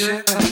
Yeah.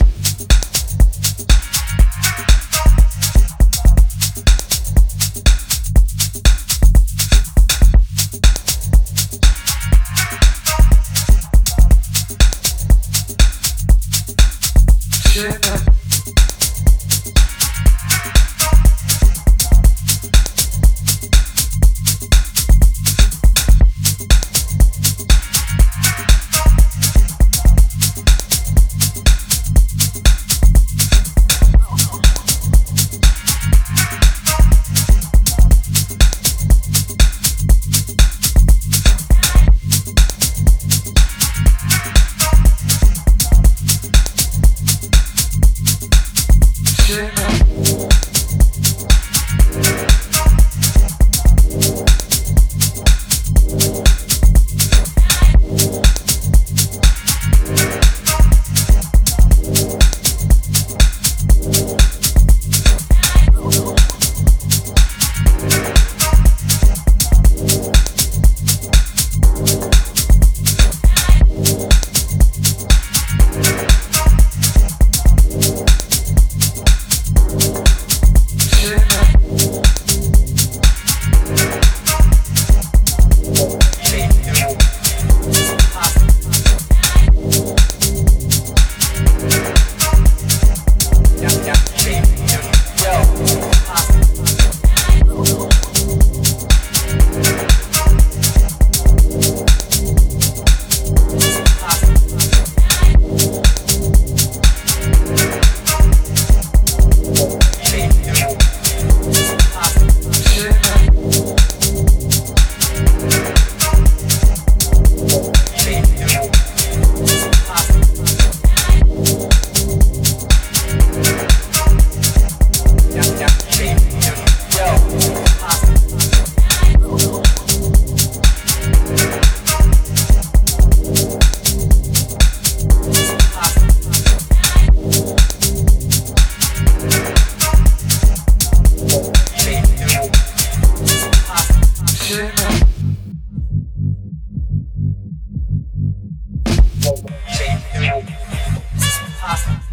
Passa.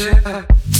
Yeah.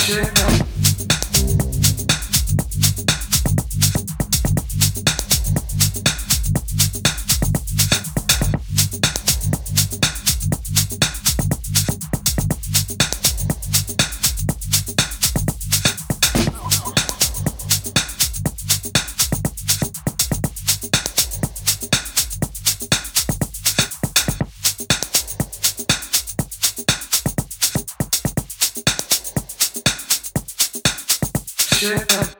circle. Shit.